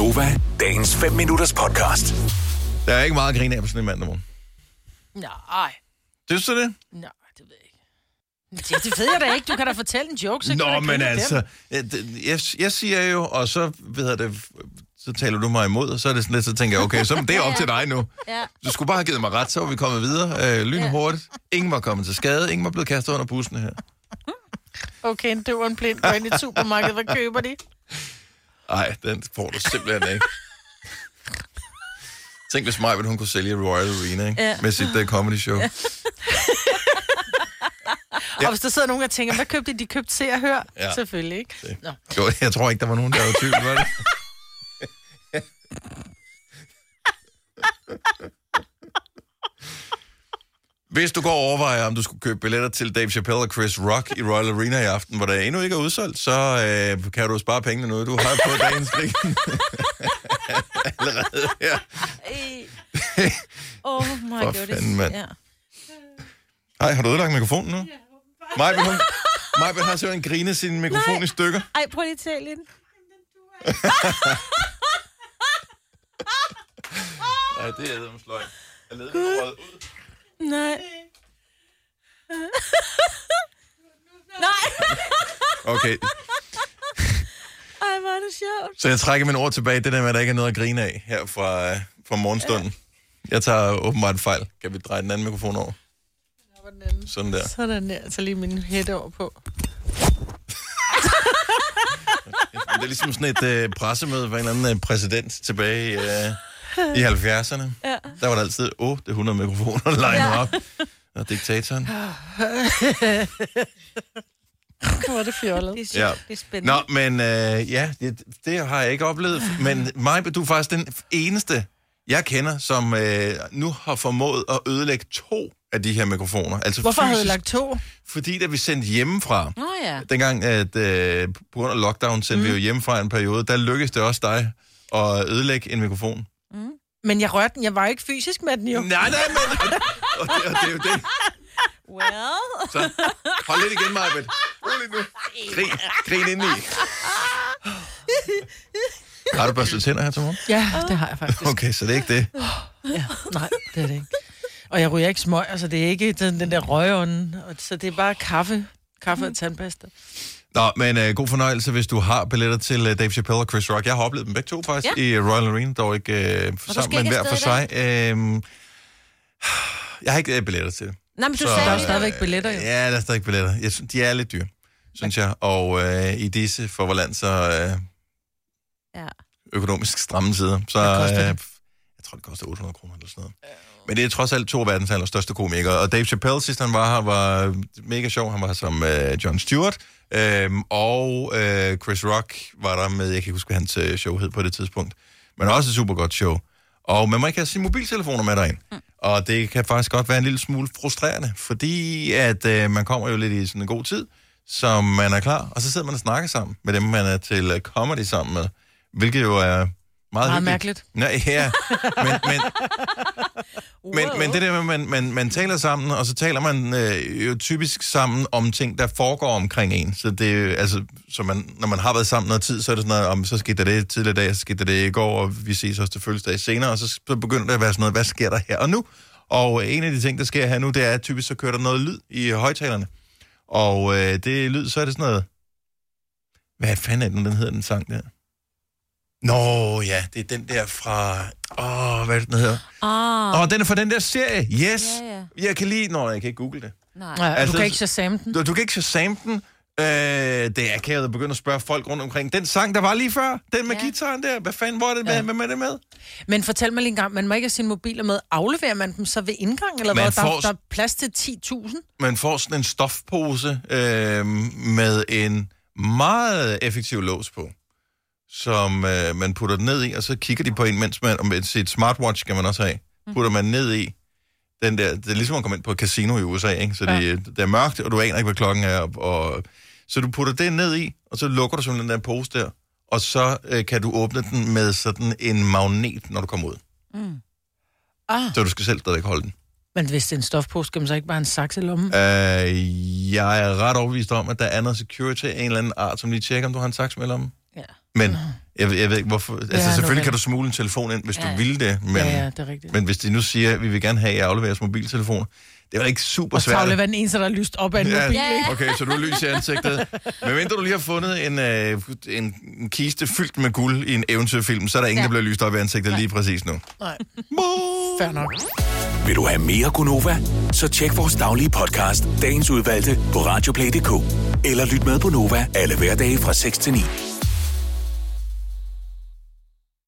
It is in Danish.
Gonova, dagens 5 minutters podcast. Der er ikke meget at grine af på sådan en mandag morgen. Nej, Synes du det? nej, det ved jeg ikke. Det, det ved jeg da ikke. Du kan da fortælle en joke, så kan Nå, jeg da men altså, jeg, jeg, jeg siger jo, og så, ved jeg det, så taler du mig imod, og så er det sådan lidt, så tænker jeg, okay, så det er op til dig nu. Ja. Du skulle bare have givet mig ret, så var vi kommet videre øh, lynhurtigt. Ingen var kommet til skade, ingen var blevet kastet under bussen her. Okay, en døv og en blind går ind i et supermarked. Hvad køber de? Nej, den får du simpelthen ikke. Tænk, hvis mig, hun kunne sælge Royal Arena ikke? Ja. med sit uh, comedy show. Ja. Og hvis der sidder nogen og tænker, hvad købte de? De købte se og hør. Ja. Selvfølgelig ikke. Nå. Jo, jeg tror ikke, der var nogen, der var tvivl, var det? Hvis du går og overvejer, om du skulle købe billetter til Dave Chappelle og Chris Rock i Royal Arena i aften, hvor der endnu ikke er udsolgt, så øh, kan du spare pengene nu. Du har på dagens grin allerede her. Oh my For god. fanden, mand. Ja. Hej, har du ødelagt mikrofonen nu? Majbet, hun... Majbet har simpelthen grinet sin mikrofon Nej. i stykker. Ej, prøv lige at tale lidt. Nej, det er eddermsløg. Jeg leder ud. Nej. Nej. Okay, Ej, hvor er det sjovt. så jeg trækker mine ord tilbage. Det der med, at der ikke er noget at grine af her fra, fra morgenstunden. Jeg tager åbenbart fejl. Kan vi dreje den anden mikrofon over? Sådan der. Sådan der. Så lige min hætte over på. Det er ligesom sådan et øh, pressemøde for en eller anden øh, præsident tilbage i, øh, i 70'erne. Ja. Der var der altid 800 mikrofoner legnet ja. op. Og diktatoren. Hvor er det fjollet. Det er. Ja. Det er spændende. Nå, men øh, ja, det, det har jeg ikke oplevet. Men mig, du er faktisk den eneste, jeg kender, som øh, nu har formået at ødelægge to af de her mikrofoner. Altså Hvorfor havde du fysisk, lagt to? Fordi da vi sendte hjemmefra, Nå ja. dengang at øh, på grund af lockdown sendte mm. vi jo hjemmefra en periode, der lykkedes det også dig at ødelægge en mikrofon. Men jeg rørte den. Jeg var ikke fysisk med den jo. Nej, nej, men... Og det, og det er jo det. Well. Så hold lidt igen, Majbet. Rolig nu. Grin, grin ind i. Har du børstet tænder her til morgen? Ja, det har jeg faktisk. Okay, så det er ikke det. Ja, nej, det er det ikke. Og jeg ryger ikke smøg, altså det er ikke den, den der røgeånden. og Så det er bare kaffe, kaffe og tandpasta. Nå, men uh, god fornøjelse, hvis du har billetter til uh, Dave Chappelle og Chris Rock. Jeg har oplevet dem begge to faktisk ja. i Royal Arena, dog ikke uh, sammen, men hver for sig. Uh, jeg har ikke uh, billetter til det. Nej, men du Så- sagde Der er stadigvæk billetter, jo. Ja, der er stadig billetter. Jeg synes, de er lidt dyre, synes jeg. Og uh, i disse for hvor land så uh, Ja. økonomisk stramme tider, så Hvad koster det? jeg tror, det koster 800 kroner eller sådan noget. Men det er trods alt to af verdens allerstørste komikere. Og Dave Chappelle, sidst han var her, var mega sjov. Han var her som uh, John Stewart. Øhm, og uh, Chris Rock var der med, jeg kan ikke huske, hvad hans øh, show hed på det tidspunkt. Men også et super godt show. Og man må ikke have sine mobiltelefoner med derind. Mm. Og det kan faktisk godt være en lille smule frustrerende, fordi at øh, man kommer jo lidt i sådan en god tid, som man er klar, og så sidder man og snakker sammen med dem, man er til øh, comedy sammen med, hvilket jo er meget, Meget mærkeligt. Nej, ja, men, men, men, men det der med, at man, man, man taler sammen, og så taler man øh, jo typisk sammen om ting, der foregår omkring en. Så det er altså, så man, når man har været sammen noget tid, så er det sådan noget, om så skete der det tidligere dag, så skete der det i går, og vi ses også til fødselsdag senere, og så så begynder det at være sådan noget, hvad sker der her og nu? Og en af de ting, der sker her nu, det er, at typisk så kører der noget lyd i højtalerne. Og øh, det lyd, så er det sådan noget... Hvad fanden er den, den hedder, den sang der? Nå, ja, det er den der fra... Åh, hvad er det, den hedder? Ah, Åh, den er fra den der serie. Yes. Ja, ja. Jeg kan lige... Nå, jeg kan ikke google det. nej. Ja, Altså, du kan ikke shazam den. Du, du kan ikke shazam den. Øh, det er akavet at begynde at spørge folk rundt omkring. Den sang, der var lige før, den med ja. Guitaren der, hvad fanden, hvor er det med? Ja. Hvem er det med? Men fortæl mig lige en gang, man må ikke have sine mobiler med. Afleverer man dem så ved indgang, eller Man hvad? får- Der, der er plads til 10.000? Man får sådan en stofpose øh, med en meget effektiv lås på, som øh, man putter den ned i, og så kigger de på en, mens man, og med sit smartwatch kan man også have, putter man ned i den der, det er ligesom at komme ind på et casino i USA, ikke? så det, det er mørkt, og du aner ikke, hvad klokken er, og, og så du putter det ned i, og så lukker du simpelthen den der pose der, og så øh, kan du åbne den med sådan en magnet, når du kommer ud. Ah, Så du skal selv stadigvæk holde den. men hvis det er en stofpose, skal man så ikke bare have en saks i lommen? Øh, jeg er ret overbevist om, at der er noget security af en eller anden art, som lige tjekker, om du har en saks med lommen. Ja. Men Jeg, ved- jeg ved ikke, hvorfor... Altså, nu selvfølgelig vel. kan du smule en telefon ind, hvis Ja, du ja. ville det, men, Ja, ja, det er rigtigt. men hvis de nu siger, at vi vil gerne have, at I afleverer jeres mobiltelefon, det er ikke super Og svært. tavle var den eneste, der er lyst op af en Ja, mobil, Ja, ikke? ja. okay, så du har lys i ansigtet. Men mindre du lige har fundet en, øh, en, en kiste fyldt med guld i en eventyrfilm, så er der ingen, Ja. der bliver lyst op i ansigtet lige præcis nu. Nej, fair nok. Vil du have mere Gunova? Så tjek vores daglige podcast, dagens udvalgte, på radioplay.dk. Eller lyt med på Nova alle hverdage fra 6 til 9.